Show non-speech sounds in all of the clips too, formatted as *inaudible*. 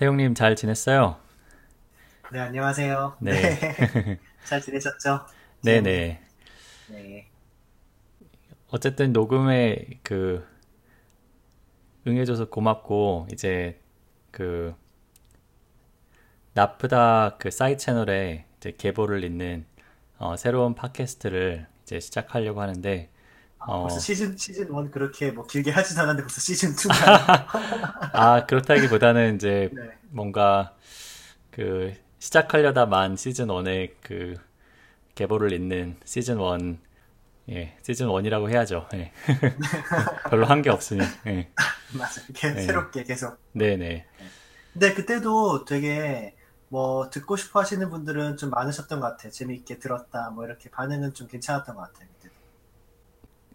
태용님 잘 지냈어요? 네, 안녕하세요. 네. *laughs* 잘 지내셨죠? 네네. 네. 어쨌든 녹음에 그 응해줘서 고맙고 이제 그 나프다 그 사이 채널에 이제 계보를 잇는 어, 새로운 팟캐스트를 이제 시작하려고 하는데 아, 어, 벌써 시즌 시즌 1 그렇게 뭐 길게 하진 않았는데 벌써 시즌 *laughs* 2가 아 그렇다기보다는 이제 *laughs* 네. 뭔가 그 시작하려다만 시즌 1의 그 계보를 잇는 시즌 1 예, 시즌 1이라고 해야죠. 예. *laughs* 별로 한 게 없으니. 예. 맞아. 이렇게 네. 새롭게 계속. 네네. 근데 그때도 되게 뭐 듣고 싶어 하시는 분들은 좀 많으셨던 것 같아. 재미있게 들었다. 뭐 이렇게 반응은 좀 괜찮았던 것 같아. 그때도.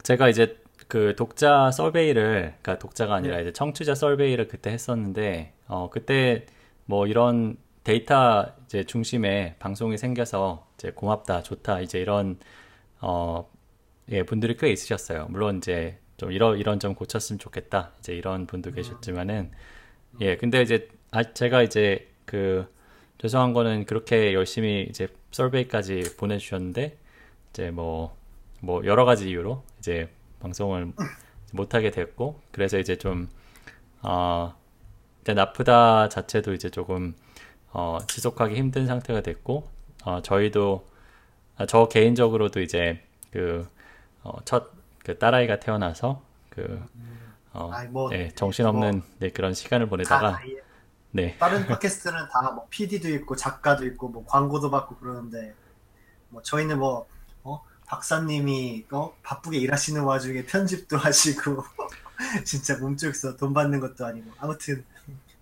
제가 이제 그 독자 서베이를, 그러니까 독자가 아니라 네. 이제 청취자 서베이를 그때 했었는데, 어, 그때 뭐 이런 데이터 이제 중심의 방송이 생겨서 이제 고맙다, 좋다, 이제 이런, 어, 예, 분들이 꽤 있으셨어요. 물론 이제 좀 이런, 이런 점 고쳤으면 좋겠다, 이제 이런 분도 계셨지만은, 예, 근데 이제, 아, 제가 이제 그, 죄송한 거는 그렇게 열심히 이제 서베이까지 보내주셨는데, 이제 뭐, 뭐 여러 가지 이유로 이제 방송을 못하게 됐고 그래서 이제 좀 어, 일단 나쁘다 자체도 이제 조금 어, 지속하기 힘든 상태가 됐고 어, 저희도 아, 저 개인적으로도 이제 그첫 그 딸아이가 태어나서 그 어, 아이, 뭐, 예, 정신없는 네, 그런 시간을 보내다가 다 네, 다른 팟캐스트는 다 뭐 PD도 있고 작가도 있고 뭐 광고도 받고 그러는데 뭐 저희는 뭐 어? 박사님이 어? 바쁘게 일하시는 와중에 편집도 하시고 *laughs* 진짜 몸쪽에서 돈 받는 것도 아니고 아무튼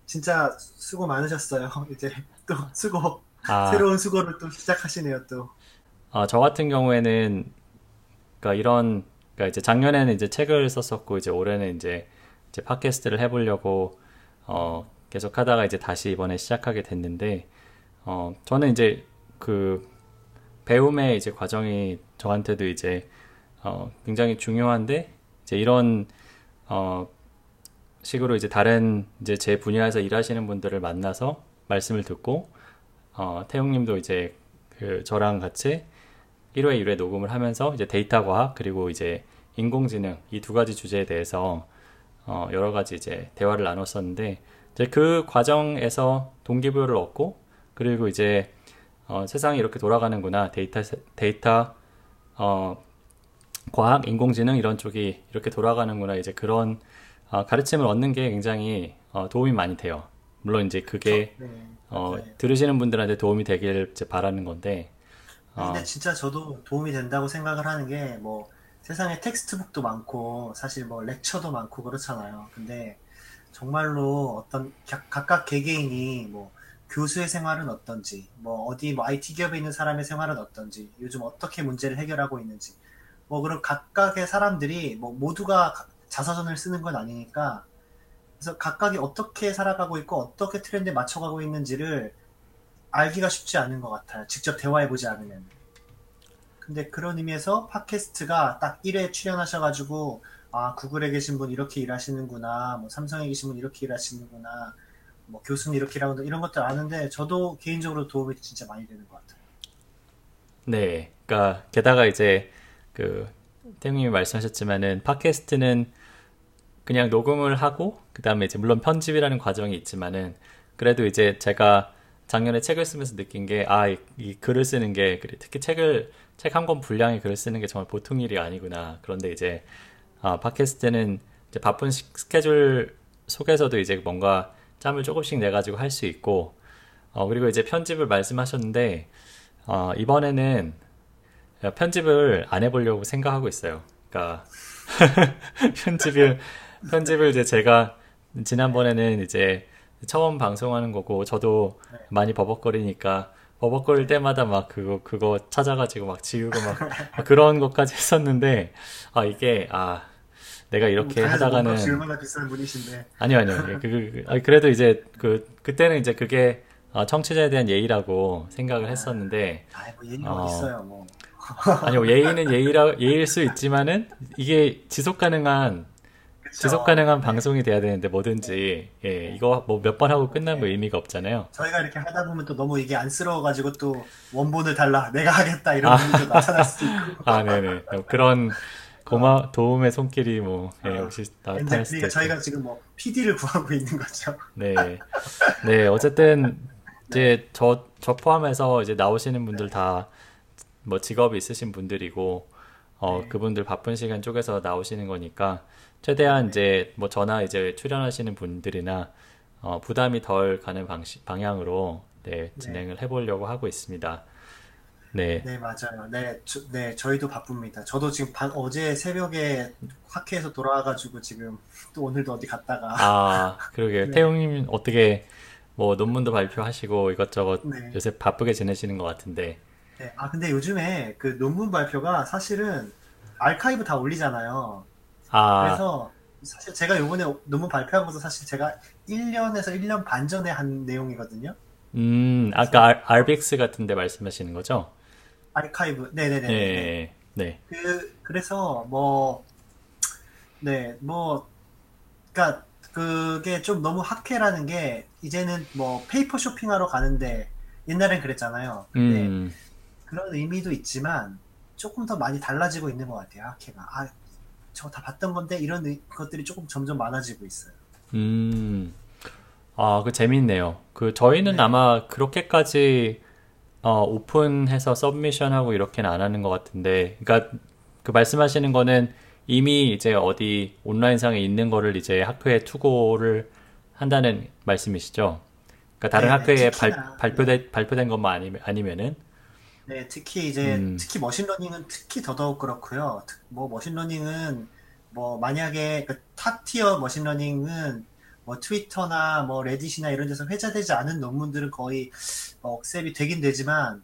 진짜 수고 많으셨어요. *laughs* 이제 또 수고 아, 새로운 수고를 또 시작하시네요 또. 아, 저 같은 경우에는 그러니까 이런 그러니까 이제 작년에는 이제 책을 썼었고 이제 올해는 이제 이제 팟캐스트를 해보려고 어 계속 하다가 이제 다시 이번에 시작하게 됐는데 어 저는 이제 그 배움의 이제 과정이 저한테도 이제 어 굉장히 중요한데 이제 이런 어 식으로 이제 다른 이제 제 분야에서 일하시는 분들을 만나서 말씀을 듣고 어 태용님도 이제 그 저랑 같이 1회, 1회 녹음을 하면서 이제 데이터 과학 그리고 이제 인공지능 이 두 가지 주제에 대해서 어, 여러 가지 이제 대화를 나눴었는데 이제 그 과정에서 동기부여를 얻고 그리고 이제 어, 세상이 이렇게 돌아가는구나 데이터 세- 데이터 어, 과학, 인공지능 이런 쪽이 이렇게 돌아가는구나 이제 그런 어, 가르침을 얻는 게 굉장히 어, 도움이 많이 돼요. 물론 이제 그게 네, 어, 맞아요. 들으시는 분들한테 도움이 되길 이제 바라는 건데 어, 근데 진짜 저도 도움이 된다고 생각을 하는 게 뭐 세상에 textbook도 많고 사실 뭐 lecture도 많고 그렇잖아요. 근데 정말로 어떤 각- 각각 개개인이 뭐 교수의 생활은 어떤지, 뭐 어디 뭐 IT 기업에 있는 사람의 생활은 어떤지, 요즘 어떻게 문제를 해결하고 있는지, 뭐 그런 각각의 사람들이 뭐 모두가 가- 자서전을 쓰는 건 아니니까 그래서 각각이 어떻게 살아가고 있고 어떻게 트렌드에 맞춰가고 있는지를 알기가 쉽지 않은 것 같아요. 직접 대화해보지 않으면. 근데 그런 의미에서 팟캐스트가 딱 1회 출연하셔가지고, 아, 구글에 계신 분 이렇게 일하시는구나, 뭐 삼성에 계신 분 이렇게 일하시는구나, 뭐 교수는 이렇게 일하고 이런 것들 아는데, 저도 개인적으로 도움이 진짜 많이 되는 것 같아요. 네, 그러니까 게다가 이제 그 태웅님이 말씀하셨지만은 팟캐스트는 그냥 녹음을 하고 그 다음에 이제 물론 편집이라는 과정이 있지만은 그래도 이제 제가 작년에 책을 쓰면서 느낀 게 아, 이, 이 글을 쓰는 게 그래 특히 책을 책 한 권 분량의 글을 쓰는 게 정말 보통 일이 아니구나. 그런데 이제 아, 팟캐스트는 이제 바쁜 시- 스케줄 속에서도 이제 뭔가 짬을 조금씩 내 가지고 할 수 있고 어, 그리고 이제 편집을 말씀하셨는데 어, 이번에는 편집을 안 해보려고 생각하고 있어요. 그러니까 *laughs* 편집을 편집을 이제 제가 지난번에는 이제 처음 방송하는 거고 저도 많이 버벅거리니까 버벅거릴 때마다 막 그거 그거 찾아가지고 막 지우고 막, 막 그런 것까지 했었는데 아 이게 아 내가 이렇게 당연히 하다가는 얼마나 비싼 분이신데. 아니요, 아니요. 예, 그, 그, 아니, 그래도 이제 그, 그때는 이제 그게 어, 청취자에 대한 예의라고 생각을 했었는데, 아이, 뭐 예의가 어. 어딨어요, 뭐. *laughs* 아니요, 예의는 예의라, 예의일 수 있지만은, 이게 지속 가능한, 지속 가능한 방송이 돼야 되는데 뭐든지 예, 이거 뭐 몇 번 하고 끝나면 네. 의미가 없잖아요. 저희가 이렇게 하다 보면 또 너무 이게 안쓰러워가지고 또 원본을 달라 내가 하겠다 이런 분도 아. 나타날 수도 있고. 아 네네 그런 고마 도움의 손길이 뭐 예, 역시 나타날 수도 있고. 저희가 지금 뭐 PD를 구하고 있는 거죠. 네, 네 어쨌든 이제 저저 포함해서 이제 나오시는 분들 다 뭐 직업이 있으신 분들이고 어 네. 그분들 바쁜 시간 쪽에서 나오시는 거니까 최대한 이제 뭐 저나 이제 출연하시는 분들이나 어, 부담이 덜 가는 방식 방향으로 네, 네. 진행을 해보려고 하고 있습니다. 네. 네, 맞아요. 네, 저, 네, 저희도 바쁩니다. 저도 지금 바, 어제 새벽에 학회에서 돌아와가지고 지금 또 오늘도 어디 갔다가. 아, 그러게요. 네. 태용님 어떻게 뭐 논문도 발표하시고 이것저것 네. 요새 바쁘게 지내시는 것 같은데. 네, 아, 근데 요즘에 그 논문 발표가 사실은 알카이브 다 올리잖아요. 아. 그래서 사실 제가 요번에 논문 발표한 것도 사실 제가 1년에서 1년 반 전에 한 내용이거든요. 음, 아까 RBX 같은 데 말씀하시는 거죠? 아카이브. 네네네. 네. 네. 그, 그래서 뭐, 네, 뭐, 그니까, 그게 좀 너무 학회라는 게, 이제는 뭐, paper 쇼핑하러 가는데, 옛날엔 그랬잖아요. 근데 음. 그런 의미도 있지만, 조금 더 많이 달라지고 있는 것 같아요, 학회가. 아, 저다 봤던 건데 이런 것들이 조금 점점 많아지고 있어요. 음, 아, 그 재밌네요. 그 저희는 네. 아마 그렇게까지 어, 오픈해서 서브미션하고 이렇게는 안 하는 것 같은데, 그러니까 그 말씀하시는 거는 이미 이제 어디 온라인상에 있는 거를 이제 학회에 투고를 한다는 말씀이시죠? 그러니까 다른 네, 학회에 발, 발표된 네. 발표된 것만 아니면 아니면은 네, 특히 이제 음. 특히 machine learning은 특히 더더욱 그렇고요. 뭐 machine learning은 뭐 만약에 그 top tier machine learning은 뭐 트위터나 뭐 Reddit이나 이런 데서 회자되지 않은 논문들은 거의 뭐 accept이 되긴 되지만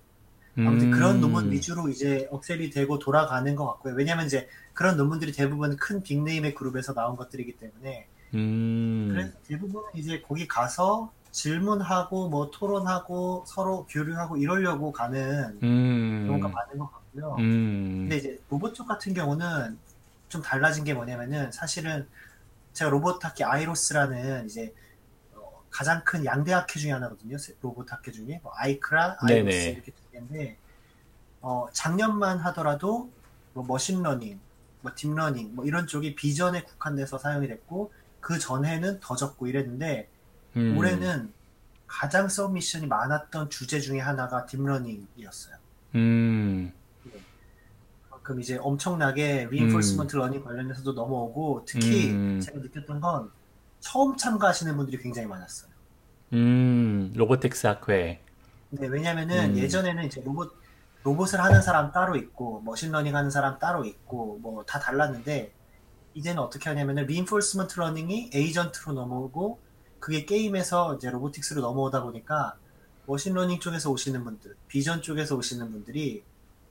아무튼 음. 그런 논문 위주로 이제 accept이 되고 돌아가는 것 같고요. 왜냐하면 이제 그런 논문들이 대부분 큰 big name의 그룹에서 나온 것들이기 때문에 음. 그래서 대부분 이제 거기 가서 질문하고 뭐 토론하고 서로 교류하고 이러려고 가는 음. 경우가 많은 것 같고요. 음. 근데 이제 로봇 쪽 같은 경우는 좀 달라진 게 뭐냐면은 사실은 제가 로봇 학회 IROS라는 이제 어, 가장 큰 양대 학회 중에 하나거든요. 로봇 학회 중에 뭐 ICRA, IROS 네네. 이렇게 두 개인데 어, 작년만 하더라도 뭐 machine learning, 뭐 deep learning 뭐 이런 쪽이 비전에 국한돼서 사용이 됐고 그 전에는 더 적고 이랬는데 음. 올해는 가장 submission이 많았던 주제 중에 하나가 deep learning이었어요. 음. 네. 그럼 이제 엄청나게 reinforcement 음. learning 관련해서도 넘어오고 특히 음. 제가 느꼈던 건 처음 참가하시는 분들이 굉장히 많았어요. 음, robotics 학회. 네, 왜냐면은 음. 예전에는 이제 로봇 로봇을 하는 사람 따로 있고 machine learning 하는 사람 따로 있고 뭐 다 달랐는데 이제는 어떻게 하냐면은 reinforcement learning이 agent로 넘어오고 그게 게임에서 이제 robotics로 넘어오다 보니까 machine learning 쪽에서 오시는 분들, 비전 쪽에서 오시는 분들이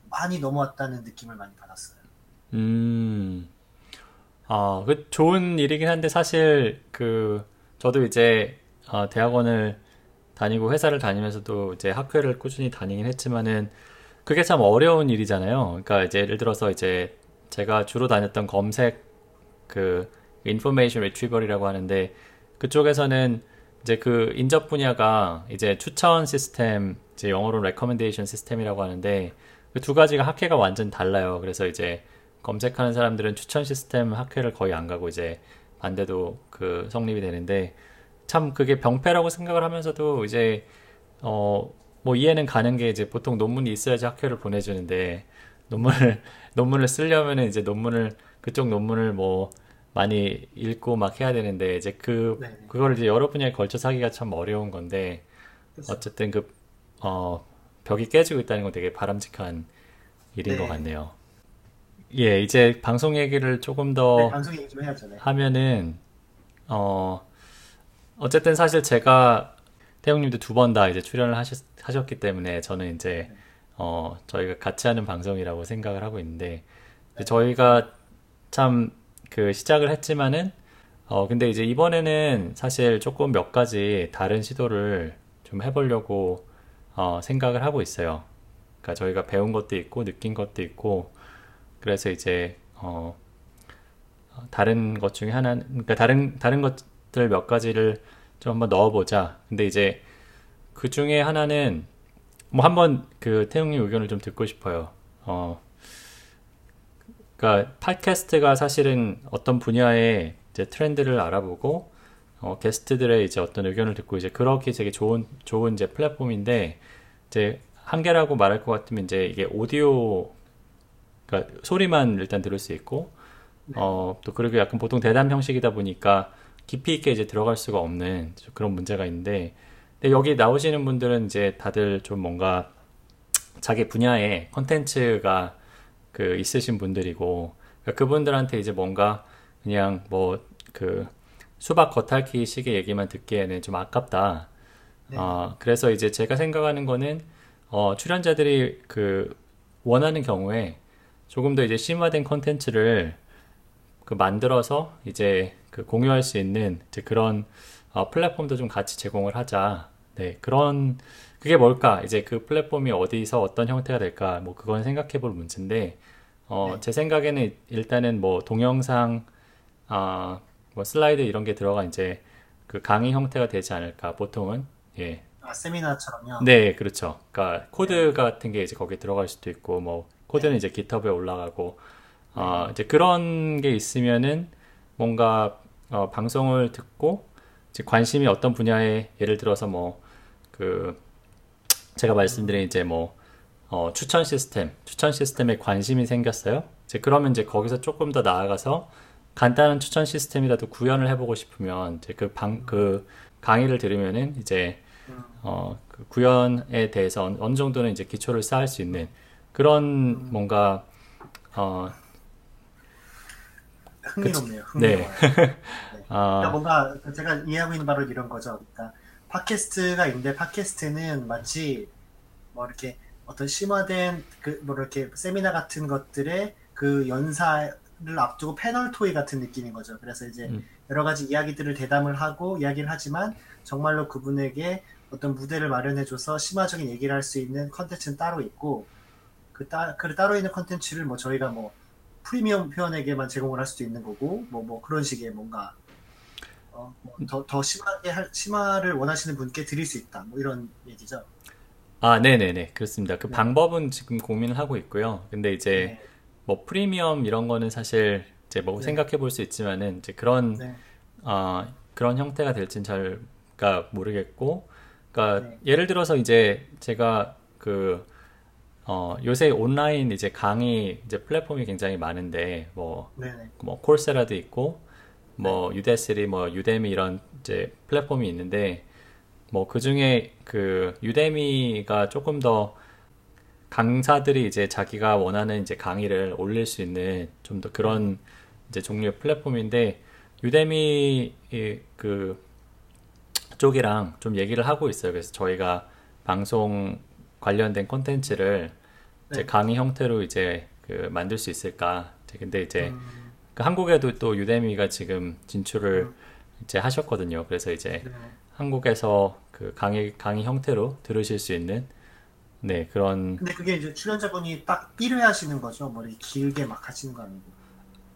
많이 넘어왔다는 느낌을 많이 받았어요. 음, 아, 그 좋은 일이긴 한데 사실 그 저도 이제 어, 대학원을 다니고 회사를 다니면서도 이제 학회를 꾸준히 다니긴 했지만은 그게 참 어려운 일이잖아요. 그러니까 이제 예를 들어서 이제 제가 주로 다녔던 검색 그 information retrieval이라고 하는데 그쪽에서는 이제 그 인접 분야가 이제 추천 시스템, 이제 영어로 recommendation system이라고 하는데 그 두 가지가 학회가 완전 달라요. 그래서 이제 검색하는 사람들은 추천 시스템 학회를 거의 안 가고 이제 반대도 그 성립이 되는데 참 그게 병폐라고 생각을 하면서도 이제 어 뭐 이해는 가는 게 이제 보통 논문이 있어야지 학회를 보내주는데 논문을 *laughs* 논문을 쓰려면은 이제 논문을 그쪽 논문을 뭐 많이 읽고 막 해야 되는데 이제 그 네. 그거를 이제 여러 분야에 걸쳐서 하기가 참 어려운 건데 그렇죠. 어쨌든 그 어, 벽이 깨지고 있다는 건 되게 바람직한 일인 네. 것 같네요. 예, 이제 방송 얘기를 조금 더 네, 해야죠, 네. 하면은 어 어쨌든 사실 제가 태용님도 두 번 다 이제 출연을 하셨, 하셨기 때문에 저는 이제 네. 어 저희가 같이 하는 방송이라고 생각을 하고 있는데 네. 저희가 참 그 시작을 했지만은 어 근데 이제 이번에는 사실 조금 몇 가지 다른 시도를 좀 해보려고 어 생각을 하고 있어요. 그러니까 저희가 배운 것도 있고 느낀 것도 있고 그래서 이제 어, 다른 것 중에 하나, 그러니까 다른 다른 것들 몇 가지를 좀 한번 넣어보자. 근데 이제 그 중에 하나는 뭐 한번 그 태용님 의견을 좀 듣고 싶어요. 어, 그러니까 팟캐스트가 사실은 어떤 분야의 이제 트렌드를 알아보고 어, 게스트들의 이제 어떤 의견을 듣고 이제 그렇게 되게 좋은 좋은 이제 플랫폼인데 이제 한계라고 말할 것 같으면 이제 이게 오디오 그러니까 소리만 일단 들을 수 있고 어, 또 그리고 약간 보통 대담 형식이다 보니까 깊이 있게 이제 들어갈 수가 없는 그런 문제가 있는데 근데 여기 나오시는 분들은 이제 다들 좀 뭔가 자기 분야에 컨텐츠가 그 있으신 분들이고 그러니까 그분들한테 이제 뭔가 그냥 뭐 그 수박 겉핥기 식의 얘기만 듣기에는 좀 아깝다. 네. 어, 그래서 이제 제가 생각하는 거는 어, 출연자들이 그 원하는 경우에 조금 더 이제 심화된 컨텐츠를 그 만들어서 이제 그 공유할 수 있는 이제 그런 어, 플랫폼도 좀 같이 제공을 하자. 네, 그런 그게 뭘까? 이제 그 플랫폼이 어디서 어떤 형태가 될까? 뭐 그건 생각해 볼 문제인데 어, 네. 제 생각에는 일단은 뭐 동영상 아, 뭐 슬라이드 이런 게 들어가 이제 그 강의 형태가 되지 않을까? 보통은 예. 아, 세미나처럼요? 네, 그렇죠. 그러니까 코드 네. 같은 게 이제 거기에 들어갈 수도 있고 뭐 코드는 네. 이제 GitHub에 올라가고 어, 이제 그런 게 있으면은 뭔가 어, 방송을 듣고 이제 관심이 어떤 분야에 예를 들어서 뭐 그 제가 말씀드린 이제 뭐 어, 추천 시스템, 추천 시스템에 관심이 생겼어요. 이제 그러면 이제 거기서 조금 더 나아가서 간단한 추천 시스템이라도 구현을 해보고 싶으면 이제 그 방, 그 강의를 들으면은 이제 어, 그 구현에 대해서 어느 정도는 이제 기초를 쌓을 수 있는 그런 뭔가 어, 흥미롭네요. 흥미로워요. 네. 네. *laughs* 아. 그러니까 뭔가 제가 이해하고 있는 바로 이런 거죠. 그러니까 팟캐스트가 있는데 팟캐스트는 마치 뭐 이렇게 어떤 심화된 그 뭐 이렇게 세미나 같은 것들의 그 연사를 앞두고 패널 토이 같은 느낌인 거죠. 그래서 이제 음. 여러 가지 이야기들을 대담을 하고 이야기를 하지만 정말로 그분에게 어떤 무대를 마련해줘서 심화적인 얘기를 할 수 있는 컨텐츠는 따로 있고 그, 따, 그 따로 있는 컨텐츠를 뭐 저희가 뭐 프리미엄 회원에게만 제공을 할 수도 있는 거고 뭐뭐 그런 식의 뭔가 어, 뭐더 심하게 할, 심화를 원하시는 분께 드릴 수 있다 뭐 이런 얘기죠. 아, 네네네 그렇습니다. 그 네. 방법은 지금 고민을 하고 있고요. 근데 이제 네. 뭐 프리미엄 이런 거는 사실 이제 뭐 네. 생각해 볼 수 있지만은 이제 그런 네. 어, 그런 형태가 될진 잘 모르겠고, 그러니까 네. 예를 들어서 이제 제가 그 어, 요새 온라인 이제 강의 이제 플랫폼이 굉장히 많은데 뭐, 네네. 뭐 콜세라도 있고 뭐 네. 유데스리 뭐 유데미 이런 이제 플랫폼이 있는데 뭐 그 중에 그 유데미가 조금 더 강사들이 이제 자기가 원하는 이제 강의를 올릴 수 있는 좀 더 그런 이제 종류의 플랫폼인데 유데미 그 쪽이랑 좀 얘기를 하고 있어요. 그래서 저희가 방송 관련된 콘텐츠를 이제 네. 강의 형태로 이제 그 만들 수 있을까. 근데 이제 음. 그 한국에도 또 유대미가 지금 진출을 음. 이제 하셨거든요. 그래서 이제 네. 한국에서 그 강의 강의 형태로 들으실 수 있는 네 그런. 근데 그게 이제 출연자분이 딱 1회 하시는 거죠. 머리 길게 막 하시는 거 아니고.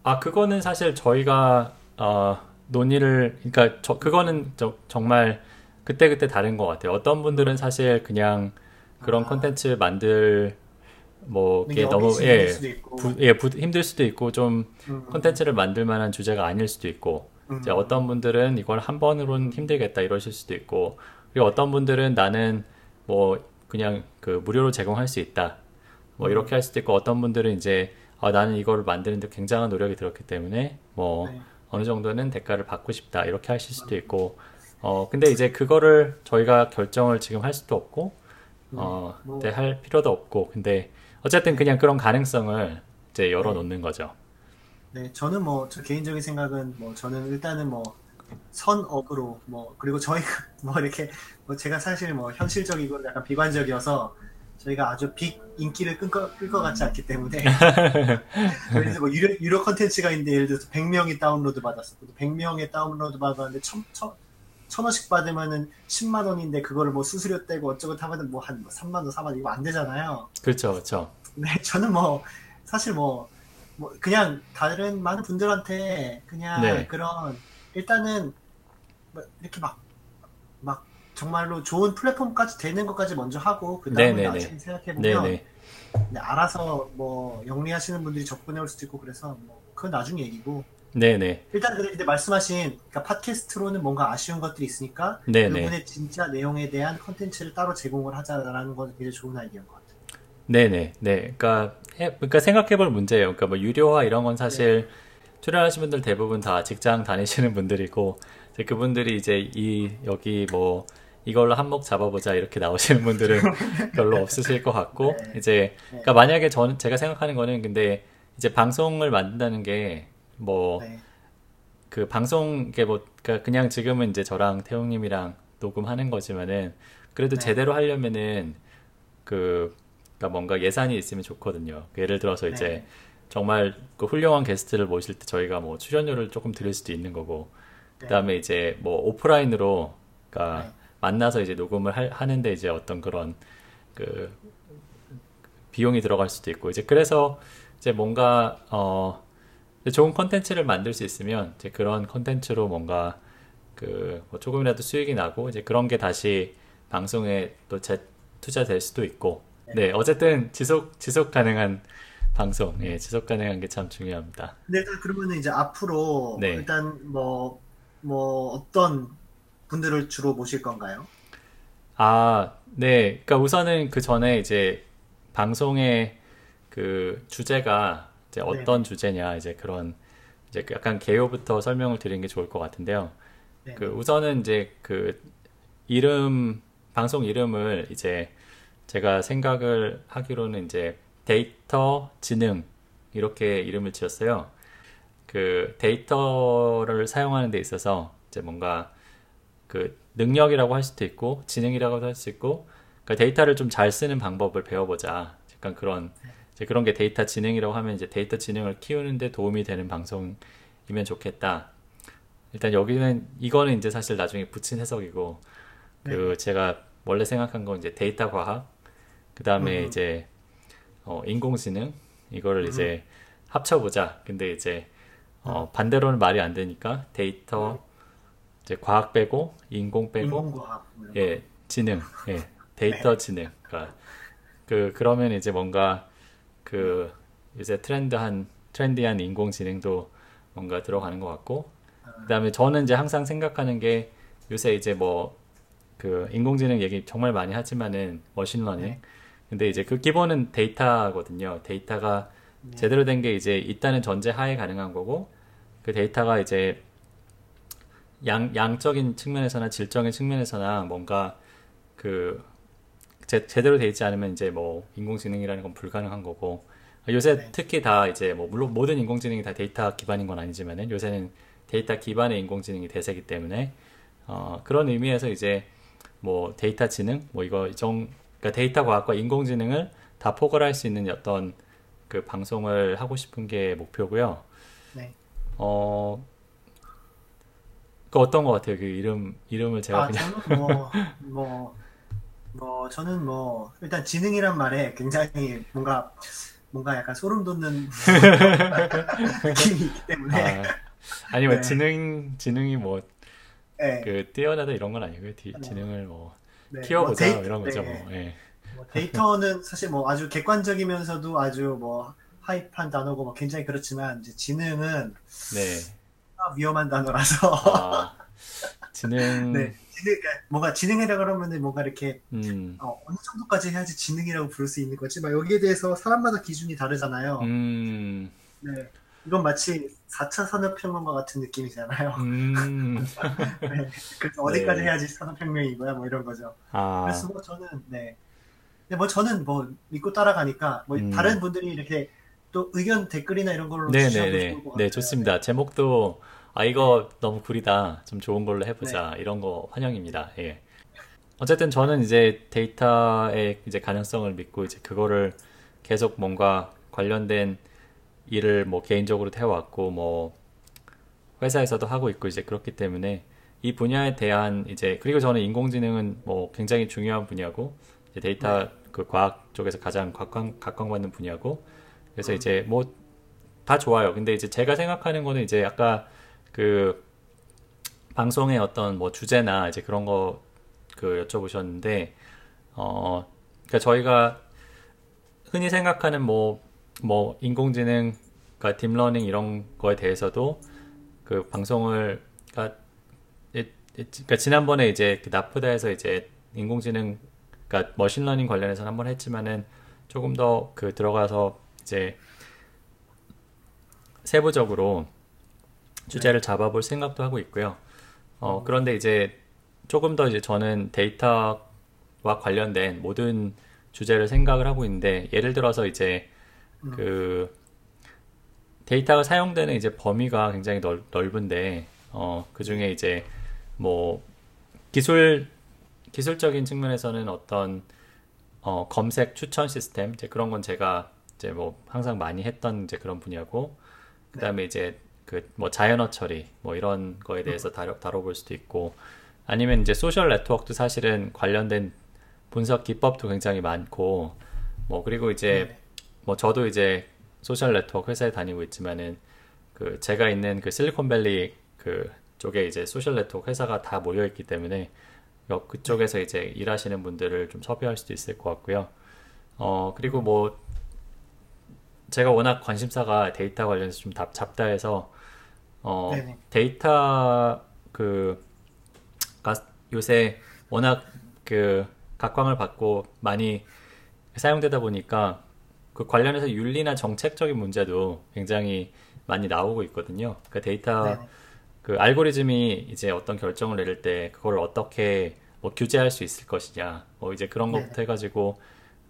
아 그거는 사실 저희가 어, 논의를 그러니까 저 그거는 저, 정말 그때 그때 다른 것 같아요. 어떤 분들은 사실 그냥 그런 아. 콘텐츠 아. 만들 뭐 이게 너무 예, 부, 예 부, 힘들 수도 있고 좀 음. 콘텐츠를 만들 만한 주제가 아닐 수도 있고 음. 이제 어떤 분들은 이걸 한 번으로는 힘들겠다 이러실 수도 있고 그리고 어떤 분들은 나는 뭐 그냥 그 무료로 제공할 수 있다 뭐 음. 이렇게 할 수도 있고 어떤 분들은 이제 아, 나는 이거를 만드는데 굉장한 노력이 들었기 때문에 뭐 네. 어느 정도는 대가를 받고 싶다 이렇게 하실 수도 있고 어 근데 이제 그거를 저희가 결정을 지금 할 수도 없고 어, 뭐. 네, 할 필요도 없고 근데 어쨌든 그냥 그런 가능성을 이제 열어놓는 네. 거죠. 네, 저는 뭐 저 개인적인 생각은 뭐 저는 일단은 뭐 선업으로 뭐 그리고 저희가 *laughs* 뭐 이렇게 뭐 제가 사실 뭐 현실적이고 약간 비관적이어서 저희가 아주 big 인기를 끌 것 끌 것 같지 않기 때문에 *laughs* 예를 뭐 유료 유료 컨텐츠가 있는데 예를 들어서 100명이 다운로드 받았어. 100명의 다운로드 받았는데 천, 천, 천 원씩 받으면은 10만 원인데 그거를 뭐 수수료 떼고 어쩌고 하면은 뭐 한 3만 뭐 원, 4만 원 이거 안 되잖아요. 그렇죠, 그렇죠. 네, *laughs* 저는 뭐 사실 뭐뭐 뭐 그냥 다른 많은 분들한테 그냥 네. 그런 일단은 뭐 이렇게 막막 정말로 좋은 플랫폼까지 되는 것까지 먼저 하고 그 다음에. 나중에 생각해 보면. 네, 알아서 뭐 영리하시는 분들이 접근해 올 수도 있고 그래서 뭐 그건 나중에 얘기고 네네. 일단 근데 말씀하신 그러니까 팟캐스트로는 뭔가 아쉬운 것들이 있으니까 네네. 그분의 진짜 내용에 대한 컨텐츠를 따로 제공을 하자라는 건 굉장히 좋은 아이디어인 것 같아요. 네네. 네. 그러니까, 해- 그러니까 생각해볼 문제예요. 그러니까 뭐 유료화 이런 건 사실 출연하신 분들 대부분 다 직장 다니시는 분들이고 이제 그분들이 이제 이 여기 뭐 이걸로 한몫 잡아보자 이렇게 나오시는 분들은 *laughs* 별로 없으실 것 같고 네. 이제 그러니까 만약에 저는 제가 생각하는 거는 근데 이제 방송을 만든다는 게뭐 네. 그 방송 게뭐 그러니까 그냥 지금은 이제 저랑 태웅님이랑 녹음하는 거지만은 그래도 네. 제대로 하려면은 그 그러니까 뭔가 예산이 있으면 좋거든요. 그 예를 들어서 이제 네. 정말 그 훌륭한 게스트를 모실 때 저희가 뭐 출연료를 조금 드릴 수도 있는 거고 네. 그다음에 이제 뭐 오프라인으로 그러니까 네. 만나서 이제 녹음을 할- 하는데 이제 어떤 그런 그 비용이 들어갈 수도 있고 이제 그래서 이제 뭔가 어 좋은 컨텐츠를 만들 수 있으면 이제 그런 컨텐츠로 뭔가 그 뭐 조금이라도 수익이 나고 이제 그런 게 다시 방송에 또 재, 투자될 수도 있고 네 어쨌든 지속 지속 가능한 방송 예 지속 가능한 게 참 중요합니다. 근데 일단 그러면은 이제 앞으로 네. 일단 뭐, 뭐 어떤 분들을 주로 모실 건가요? 아, 네. 그러니까 우선은 그 전에 이제 방송의 그 주제가 이제 어떤 주제냐 이제 그런 이제 그 약간 개요부터 설명을 드리는 게 좋을 것 같은데요. 네. 그 우선은 이제 그 이름 방송 이름을 이제 제가 생각을 하기로는 이제 데이터 지능 이렇게 이름을 지었어요. 그 데이터를 사용하는 데 있어서 이제 뭔가 그 능력이라고 할 수도 있고 지능이라고도 할 수 있고 그러니까 데이터를 좀 잘 쓰는 방법을 배워보자. 약간 그런 이제 그런 게 데이터 지능이라고 하면 이제 데이터 지능을 키우는데 도움이 되는 방송이면 좋겠다. 일단 여기는 이거는 이제 사실 나중에 붙인 해석이고 그 제가 원래 생각한 건 이제 데이터 과학 그 다음에 음. 이제 어, 인공지능 이거를 이제 합쳐보자. 근데 이제 어, 반대로는 말이 안 되니까 데이터 이제 과학 빼고 인공 빼고 인공과학 뭐. 예 지능 예 데이터 지능 그러니까 그 그러면 이제 뭔가 그 이제 trend한 trendy한 인공지능도 뭔가 들어가는 것 같고 그다음에 저는 이제 항상 생각하는 게 요새 이제 뭐 그 인공지능 얘기 정말 많이 하지만은 machine learning 네. 근데 이제 그 기본은 데이터거든요 데이터가 네. 제대로 된 게 이제 있다는 전제 하에 가능한 거고 그 데이터가 이제 양, 양적인 측면에서나 질적인 측면에서나 뭔가 그 제, 제대로 돼 있지 않으면 이제 뭐 인공지능이라는 건 불가능한 거고 요새 네. 특히 다 이제 뭐 물론 모든 인공지능이 다 데이터 기반인 건 아니지만은 요새는 데이터 기반의 인공지능이 대세기 때문에 어, 그런 의미에서 이제 뭐 데이터 지능 뭐 이거 정 그러니까 데이터 과학과 인공지능을 다 포괄할 수 있는 어떤 그 방송을 하고 싶은 게 목표고요. 네. 어, 그 어떤 것 같아요? 그 이름 이름을 제가 아, 그냥 저는 뭐, *laughs* 뭐, 뭐, 저는 뭐, 일단 지능이란 말에 굉장히 뭔가, 뭔가 약간 소름 돋는 *laughs* 느낌이 있기 때문에, 아, 아니 뭐 네. 지능 지능이 뭐그 네, 뛰어나다 이런 건 아니고요. 디- 지능을 뭐 네. 키워보자 뭐뭐 데이- 이런 거죠. 네. 뭐. 예. 뭐 데이터는 사실 뭐 아주 객관적이면서도 아주 뭐 hype한 단어고 뭐 굉장히 그렇지만 이제 지능은 네. 위험한 단어라서 아, 지능 *laughs* 네 지능 그러니까 뭔가 지능이라 그러면은 뭔가 이렇게 음. 어, 어느 정도까지 해야지 지능이라고 부를 수 있는 거지 막 여기에 대해서 사람마다 기준이 다르잖아요. 음. 네 이건 마치 4차 산업혁명과 같은 느낌이잖아요. 음. *laughs* 네. 그래서 어디까지 네. 해야지 산업혁명인 거야 뭐 이런 거죠. 아. 그래서 뭐 저는 네. 뭐 저는 뭐 믿고 따라가니까 뭐 음. 다른 분들이 이렇게 또 의견 댓글이나 이런 걸로 네네네. 좋을 것 같아요. 네, 좋습니다. 제목도 아 이거 너무 구리다. 좀 좋은 걸로 해보자. 이런 거 환영입니다. 예. 어쨌든 저는 이제 데이터의 이제 가능성을 믿고 이제 그거를 계속 뭔가 관련된 일을 뭐 개인적으로 해왔고 뭐 회사에서도 하고 있고 이제 그렇기 때문에 이 분야에 대한 이제 그리고 저는 인공지능은 뭐 굉장히 중요한 분야고 이제 데이터 그 과학 쪽에서 가장 각광 각광받는 분야고 그래서 이제 뭐 다 좋아요. 근데 이제 제가 생각하는 거는 이제 아까 그 방송의 어떤 뭐 주제나 이제 그런 거 그 여쭤보셨는데 어 그러니까 저희가 흔히 생각하는 뭐뭐 뭐 인공지능 그러니까 deep learning 이런 거에 대해서도 그 방송을 그러니까, 그러니까 지난번에 이제 그 나프다에서 이제 인공지능 그러니까 machine learning 관련해서 한번 했지만은 조금 더 그 들어가서 이제 세부적으로 주제를 네. 잡아볼 생각도 하고 있고요. 어, 음. 그런데 이제 조금 더 이제 저는 데이터와 관련된 모든 주제를 생각을 하고 있는데 예를 들어서 이제 음. 그 데이터가 사용되는 이제 범위가 굉장히 넓, 넓은데 어, 그 중에 이제 뭐 기술 기술적인 측면에서는 어떤 어, 검색 추천 시스템 이제 그런 건 제가 이제 뭐 항상 많이 했던 이제 그런 분야고 그다음에 네. 이제 그 뭐 자연어 처리 뭐 이런 거에 대해서 음. 다뤄 다뤄볼 수도 있고 아니면 이제 소셜 네트워크도 사실은 관련된 분석 기법도 굉장히 많고 뭐 그리고 이제 네. 뭐 저도 이제 소셜 네트워크 회사에 다니고 있지만은 그 제가 있는 그 실리콘밸리 그 쪽에 이제 소셜 네트워크 회사가 다 모여 있기 때문에 그쪽에서 이제 일하시는 분들을 좀 섭외할 수도 있을 것 같고요. 어 그리고 뭐 제가 워낙 관심사가 데이터 관련해서 좀 답, 잡다 해서 어 네네. 데이터 그 요새 워낙 그 각광을 받고 많이 사용되다 보니까 그 관련해서 윤리나 정책적인 문제도 굉장히 많이 나오고 있거든요. 그 데이터 네네. 그 알고리즘이 이제 어떤 결정을 내릴 때 그걸 어떻게 뭐 규제할 수 있을 것이냐, 뭐 이제 그런 것부터 해가지고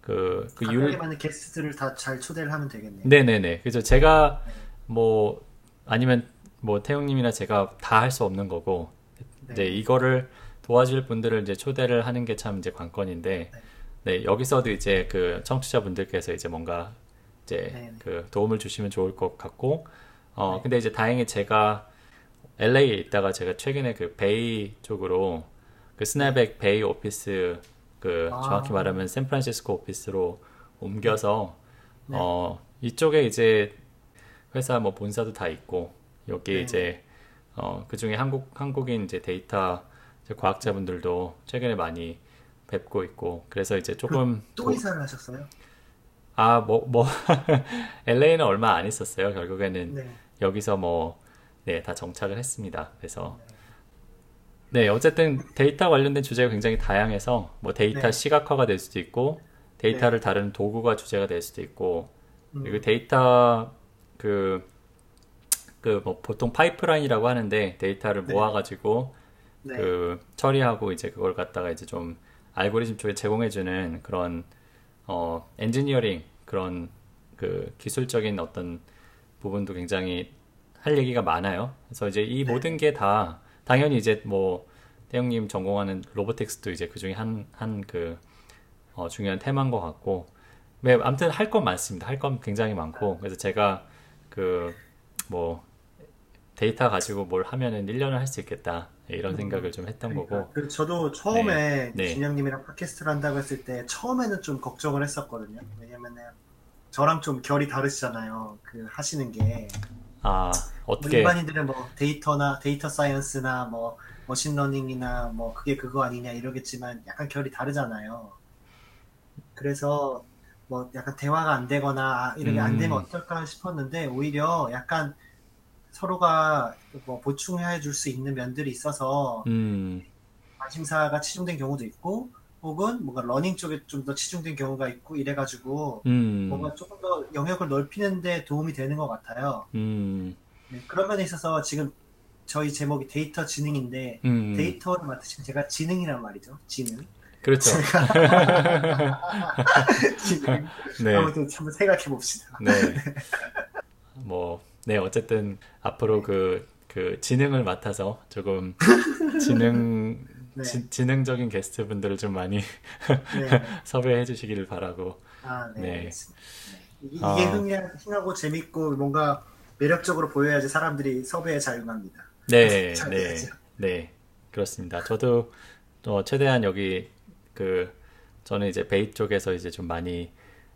그, 그 율. 많은 게스트를 다 잘 초대를 하면 되겠네요. 네네네. 그래서 제가 뭐 아니면 뭐 태용님이나 제가 다 할 수 없는 거고 네. 이제 이거를 도와줄 분들을 이제 초대를 하는 게 참 이제 관건인데 네. 네. 여기서도 이제 그 청취자분들께서 이제 뭔가 이제 네. 그 도움을 주시면 좋을 것 같고 어 네. 근데 이제 다행히 제가 LA에 있다가 제가 최근에 그 베이 쪽으로 그 스냅백 베이 오피스 그 아. 정확히 말하면 샌프란시스코 오피스로 옮겨서 네. 어 이쪽에 이제 회사 뭐 본사도 다 있고 여기 네. 이제 어 그 중에 한국 한국인 이제 데이터 이제 과학자분들도 최근에 많이 뵙고 있고 그래서 이제 조금 또 이사를 하셨어요? 아 뭐뭐 *laughs* LA는 얼마 안 있었어요 결국에는 네. 여기서 뭐 네, 다 정착을 했습니다. 그래서 네, 어쨌든 데이터 관련된 주제가 굉장히 다양해서 뭐 데이터 네. 시각화가 될 수도 있고 데이터를 네. 다루는 도구가 주제가 될 수도 있고 음. 그리고 데이터 그 그 뭐 보통 파이프라인이라고 하는데 데이터를 네. 모아가지고 네. 그 처리하고 이제 그걸 갖다가 이제 좀 알고리즘 쪽에 제공해주는 그런 어 엔지니어링 그런 그 기술적인 어떤 부분도 굉장히 할 얘기가 많아요. 그래서 이제 이 네. 모든 게다 당연히 이제 뭐 태영님 전공하는 로보틱스도 이제 그 중에 한 한 그 어, 중요한 테마인 것 같고 네, 아무튼 할 건 많습니다. 할 건 굉장히 많고 그래서 제가 그 뭐 데이터 가지고 뭘 하면은 1년을 할 수 있겠다 이런 음, 생각을 좀 했던 그러니까. 거고 저도 처음에 네. 진영님이랑 네. 팟캐스트를 한다고 했을 때 처음에는 좀 걱정을 했었거든요. 왜냐면은 저랑 좀 결이 다르시잖아요. 그 하시는 게 아, 어떻게 일반인들은 뭐 데이터나 data science나 뭐 machine learning이나 뭐 그게 그거 아니냐 이러겠지만 약간 결이 다르잖아요. 그래서 뭐 약간 대화가 안 되거나 아, 이런 게안 되면 음. 어떨까 싶었는데 오히려 약간 서로가 뭐 보충해 줄 수 있는 면들이 있어서 음. 관심사가 치중된 경우도 있고 혹은 뭔가 learning 쪽에 좀 더 치중된 경우가 있고 이래가지고 음. 뭔가 조금 더 영역을 넓히는데 도움이 되는 것 같아요. 음. 네, 그런 면에 있어서 지금 저희 제목이 데이터 지능인데 음. 데이터를 맡으신 제가 지능이란 말이죠. 지능. 그렇죠. *laughs* 지능. 네. 아무튼 한번 생각해 봅시다. 네. *laughs* 뭐, 네, 어쨌든 앞으로 그, 그 지능을 맡아서 조금 *laughs* 지능 네. 지, 능적인 게스트 분들을 좀 많이 네. 섭외해 주시기를 바라고. 아, 네. 네. 이게 어... 흥하고 재밌고 뭔가 매력적으로 보여야지 사람들이 섭외에 잘 응합니다. 네, *laughs* 네, 네, 그렇습니다. 저도 어, 최대한 여기 그 저는 이제 베이 쪽에서 이제 좀 많이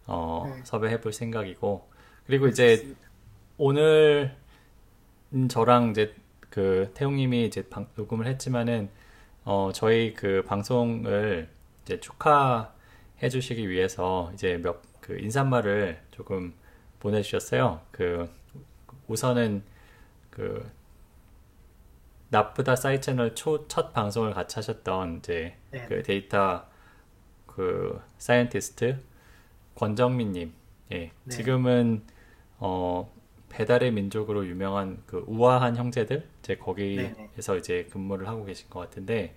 어, 네. 섭외해 볼 생각이고 그리고 이제 오늘 저랑 이제 그 태용님이 이제 방, 녹음을 했지만은 어, 저희 그 방송을 이제 축하해 주시기 위해서 이제 몇 그 인사말을 조금 보내주셨어요. 그 우선은 그 나프다 사이 채널 초, 첫 방송을 같이 하셨던 이제 네. 그 데이터 그 사이언티스트 권정민님, 예, 네. 지금은 어 배달의 민족으로 유명한 그 우아한 형제들, 제 거기에서 네네. 이제 근무를 하고 계신 것 같은데,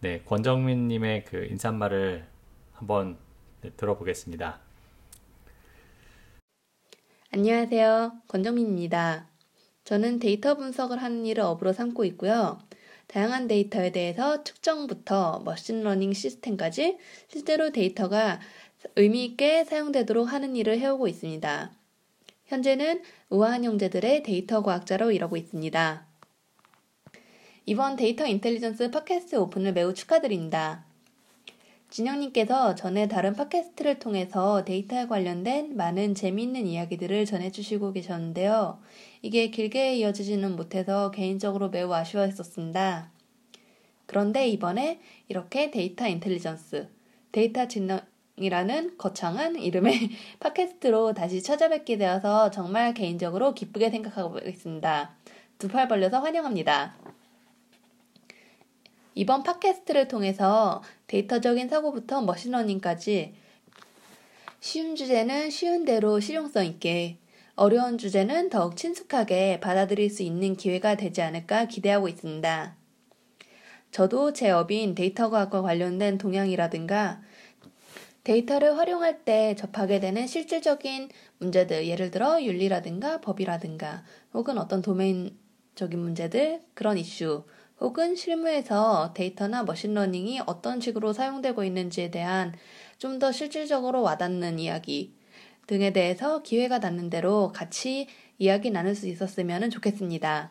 네, 권정민님의 그 인사말을 한번 네, 들어보겠습니다. 안녕하세요, 권정민입니다. 저는 데이터 분석을 하는 일을 업으로 삼고 있고요. 다양한 데이터에 대해서 측정부터 machine learning 시스템까지 실제로 데이터가 의미 있게 사용되도록 하는 일을 해오고 있습니다. 현재는 우아한 형제들의 데이터 과학자로 일하고 있습니다. 이번 data intelligence 팟캐스트 오픈을 매우 축하드립니다. 진영님께서 전에 다른 팟캐스트를 통해서 데이터에 관련된 많은 재미있는 이야기들을 전해주시고 계셨는데요. 이게 길게 이어지지는 못해서 개인적으로 매우 아쉬워했었습니다. 그런데 이번에 이렇게 data intelligence, 데이터 지능이라는 거창한 이름의 *laughs* 팟캐스트로 다시 찾아뵙게 되어서 정말 개인적으로 기쁘게 생각하고 있습니다. 두 팔 벌려서 환영합니다. 이번 팟캐스트를 통해서 데이터적인 사고부터 machine learning까지 쉬운 주제는 쉬운 대로 실용성 있게 어려운 주제는 더욱 친숙하게 받아들일 수 있는 기회가 되지 않을까 기대하고 있습니다. 저도 제 업인 데이터 과학과 관련된 동향이라든가 데이터를 활용할 때 접하게 되는 실질적인 문제들, 예를 들어 윤리라든가 법이라든가 혹은 어떤 도메인적인 문제들, 그런 이슈, 혹은 실무에서 데이터나 machine learning이 어떤 식으로 사용되고 있는지에 대한 좀 더 실질적으로 와닿는 이야기 등에 대해서 기회가 닿는 대로 같이 이야기 나눌 수 있었으면 좋겠습니다.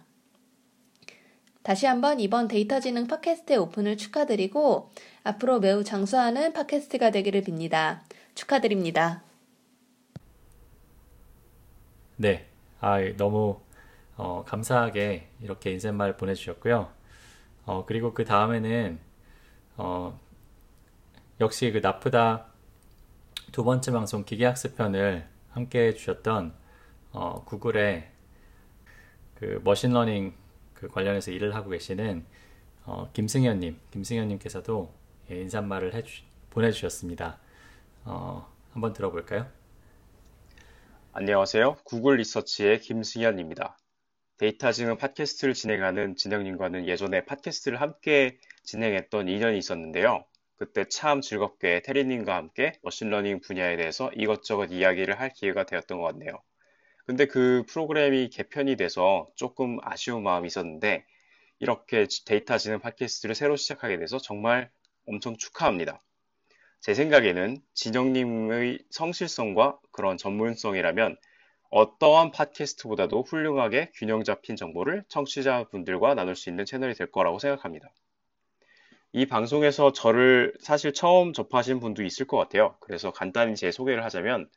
다시 한번 이번 데이터 지능 팟캐스트의 오픈을 축하드리고 앞으로 매우 장수하는 팟캐스트가 되기를 빕니다. 축하드립니다. 네. 아, 너무 어, 감사하게 이렇게 인사말 보내주셨고요. 어, 그리고 그 다음에는, 어, 역시 그 나프다 두 번째 방송 기계학습편을 함께 해주셨던, 어, 구글의 그 machine learning 그 관련해서 일을 하고 계시는, 어, 김승현님, 김승현님께서도 예, 인사말을 해주, 보내주셨습니다. 어, 한번 들어볼까요? 안녕하세요. 구글 리서치의 김승현입니다. 데이터 지능 팟캐스트를 진행하는 진영님과는 예전에 팟캐스트를 함께 진행했던 인연이 있었는데요. 그때 참 즐겁게 테리님과 함께 machine learning 분야에 대해서 이것저것 이야기를 할 기회가 되었던 것 같네요. 근데 그 프로그램이 개편이 돼서 조금 아쉬운 마음이 있었는데 이렇게 데이터 지능 팟캐스트를 새로 시작하게 돼서 정말 엄청 축하합니다. 제 생각에는 진영님의 성실성과 그런 전문성이라면 어떠한 팟캐스트보다도 훌륭하게 균형 잡힌 정보를 청취자분들과 나눌 수 있는 채널이 될 거라고 생각합니다. 이 방송에서 저를 사실 처음 접하신 분도 있을 것 같아요. 그래서 간단히 제 소개를 하자면,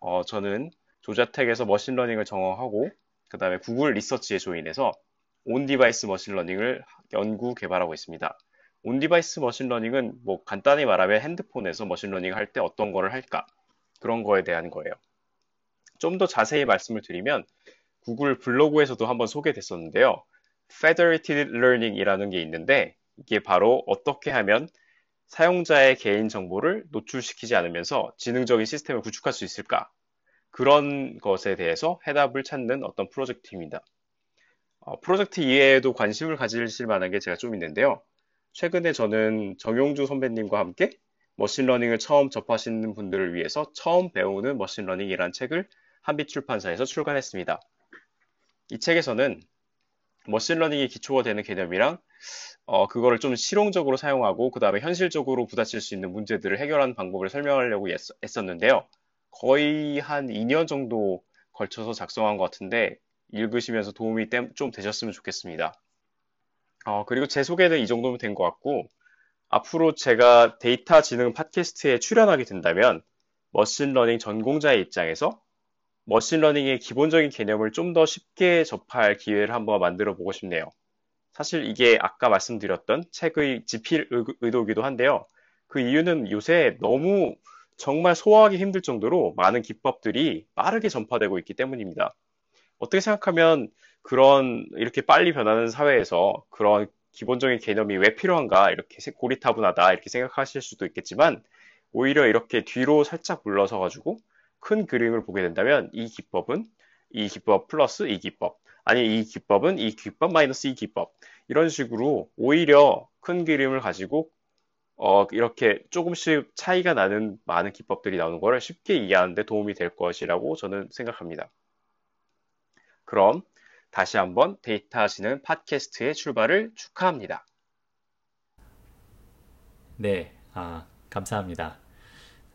어, 저는 조지아텍에서 machine learning을 전공하고, 그 다음에 구글 리서치에 join해서 on-device machine learning을 연구 개발하고 있습니다. on-device machine learning은 뭐 간단히 말하면 핸드폰에서 machine learning을 할때 어떤 거를 할까? 그런 거에 대한 거예요. 좀 더 자세히 말씀을 드리면 구글 블로그에서도 한번 소개됐었는데요. Federated Learning이라는 게 있는데 이게 바로 어떻게 하면 사용자의 개인 정보를 노출시키지 않으면서 지능적인 시스템을 구축할 수 있을까? 그런 것에 대해서 해답을 찾는 어떤 프로젝트입니다. 어, 프로젝트 이외에도 관심을 가지실 만한 게 제가 좀 있는데요. 최근에 저는 정용주 선배님과 함께 machine learning을 처음 접하시는 분들을 위해서 처음 배우는 machine learning이라는 책을 한빛 출판사에서 출간했습니다. 이 책에서는 machine learning이 기초가 되는 개념이랑 어, 그거를 좀 실용적으로 사용하고 그 다음에 현실적으로 부딪힐 수 있는 문제들을 해결하는 방법을 설명하려고 했었는데요. 거의 한 2년 정도 걸쳐서 작성한 것 같은데 읽으시면서 도움이 좀 되셨으면 좋겠습니다. 어, 그리고 제 소개는 이 정도면 된 것 같고 앞으로 제가 데이터 지능 팟캐스트에 출연하게 된다면 machine learning 전공자의 입장에서 machine learning의 기본적인 개념을 좀 더 쉽게 접할 기회를 한번 만들어 보고 싶네요. 사실 이게 아까 말씀드렸던 책의 집필 의도이기도 한데요. 그 이유는 요새 너무 정말 소화하기 힘들 정도로 많은 기법들이 빠르게 전파되고 있기 때문입니다. 어떻게 생각하면 그런 이렇게 빨리 변하는 사회에서 그런 기본적인 개념이 왜 필요한가 이렇게 고리타분하다 이렇게 생각하실 수도 있겠지만 오히려 이렇게 뒤로 살짝 물러서 가지고 큰 그림을 보게 된다면 이 기법은 이 기법 플러스 이 기법 아니 이 기법은 이 기법 마이너스 이 기법 이런 식으로 오히려 큰 그림을 가지고 어, 이렇게 조금씩 차이가 나는 많은 기법들이 나오는 것을 쉽게 이해하는데 도움이 될 것이라고 저는 생각합니다. 그럼 다시 한번 데이터 하시는 팟캐스트의 출발을 축하합니다. 네, 아, 감사합니다.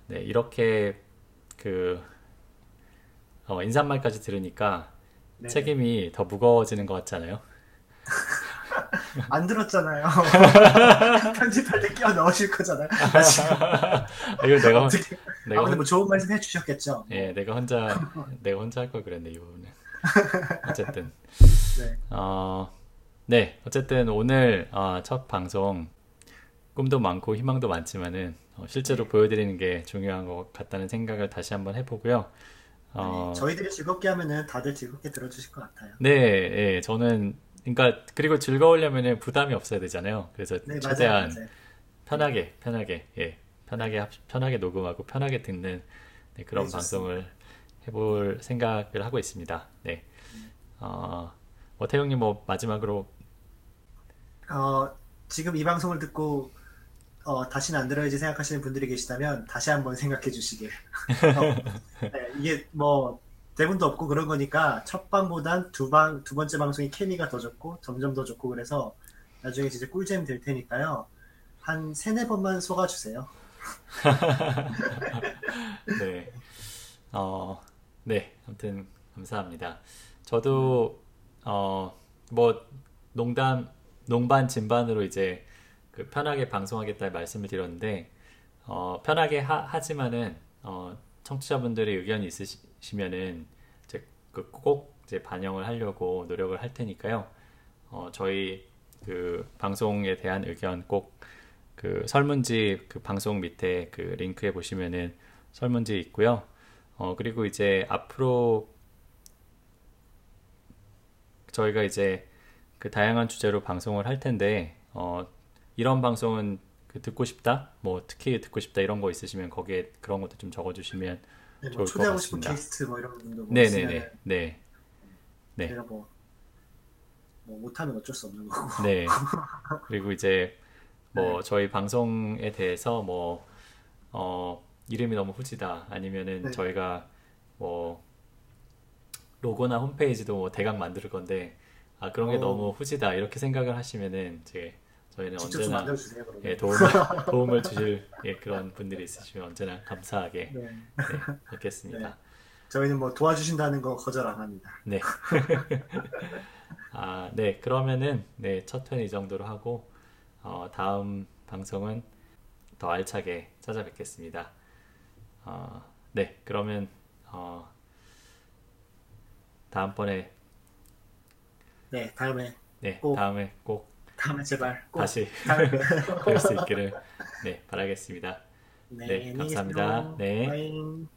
네, 이렇게 그 어, 인사말까지 들으니까 네. 책임이 더 무거워지는 것 같잖아요. *laughs* 안 들었잖아요. *laughs* 편집할 때 끼워 넣으실 거잖아요. 아, 이거 내가 어떻게, 내가 아, 근데 뭐 좋은 말씀 해주셨겠죠. 예, 내가 혼자 *laughs* 내가 혼자 할 걸 그랬네 이 부분은. 어쨌든 네. 어, 네, 어쨌든 오늘 어, 첫 방송 꿈도 많고 희망도 많지만은 어, 실제로 네. 보여드리는 게 중요한 것 같다는 생각을 다시 한번 해보고요. 어, 네, 저희들이 즐겁게 하면은 다들 즐겁게 들어주실 것 같아요. 네, 예, 저는 그러니까 그리고 즐거우려면 부담이 없어야 되잖아요. 그래서 네, 최대한 맞아요, 맞아요. 편하게 편하게 예 편하게 편하게 녹음하고 편하게 듣는 네, 그런 네, 방송을 해볼 생각을 하고 있습니다. 네. 어, 뭐 태용님 뭐 마지막으로 어, 지금 이 방송을 듣고 어, 다시는 안 들어야지 생각하시는 분들이 계시다면 다시 한번 생각해 주시길. *laughs* 어, 네, 이게 뭐 대본도 없고 그런 거니까 첫 방보단 두 방, 두 번째 방송이 케미가 더 좋고 점점 더 좋고 그래서 나중에 진짜 꿀잼 될 테니까요. 한 세네 번만 속아주세요. *laughs* 네. 어, 네. 아무튼 감사합니다. 저도, 어, 뭐, 농담, 농반, 진반으로 이제 그 편하게 방송하겠다 말씀을 드렸는데, 어, 편하게 하, 지만은 어, 청취자분들의 의견이 있으시면은 이제 그 꼭 이제 반영을 하려고 노력을 할 테니까요. 어, 저희 그 방송에 대한 의견 꼭 그 설문지 그 방송 밑에 그 링크에 보시면은 설문지 있고요. 어, 그리고 이제 앞으로 저희가 이제 그 다양한 주제로 방송을 할 텐데, 어, 이런 방송은 그 듣고 싶다, 뭐 특히 듣고 싶다 이런 거 있으시면 거기에 그런 것도 좀 적어주시면 네, 뭐 좋을 것 같습니다. 싶은 게스트 뭐 이런 분도 뭐 네네네 네. 네. 제가 뭐, 뭐 못하면 어쩔 수 없는 거고. 네. *laughs* 그리고 이제 뭐 네. 저희 방송에 대해서 뭐 어, 이름이 너무 후지다 아니면은 네. 저희가 뭐 로고나 홈페이지도 뭐 대강 만들 건데 아 그런 게 어... 너무 후지다 이렇게 생각을 하시면은 이제 저희는 언제나 예, 도움을, *laughs* 도움을 주실 예, 그런 분들이 있으시면 언제나 감사하게 네. 네, 받겠습니다. 네. 저희는 뭐 도와주신다는 거 거절 안 합니다. 네. *laughs* 아, 네. 그러면은 네, 첫 회는 이 정도로 하고 어, 다음 방송은 더 알차게 찾아뵙겠습니다. 어, 네. 그러면 어, 다음번에 네, 다음에 네, 꼭 다음에 꼭 다음에 제발 꼭 다시 뵐 *laughs* 수 있기를 *laughs* 네 바라겠습니다. 네, 네 감사합니다. 네.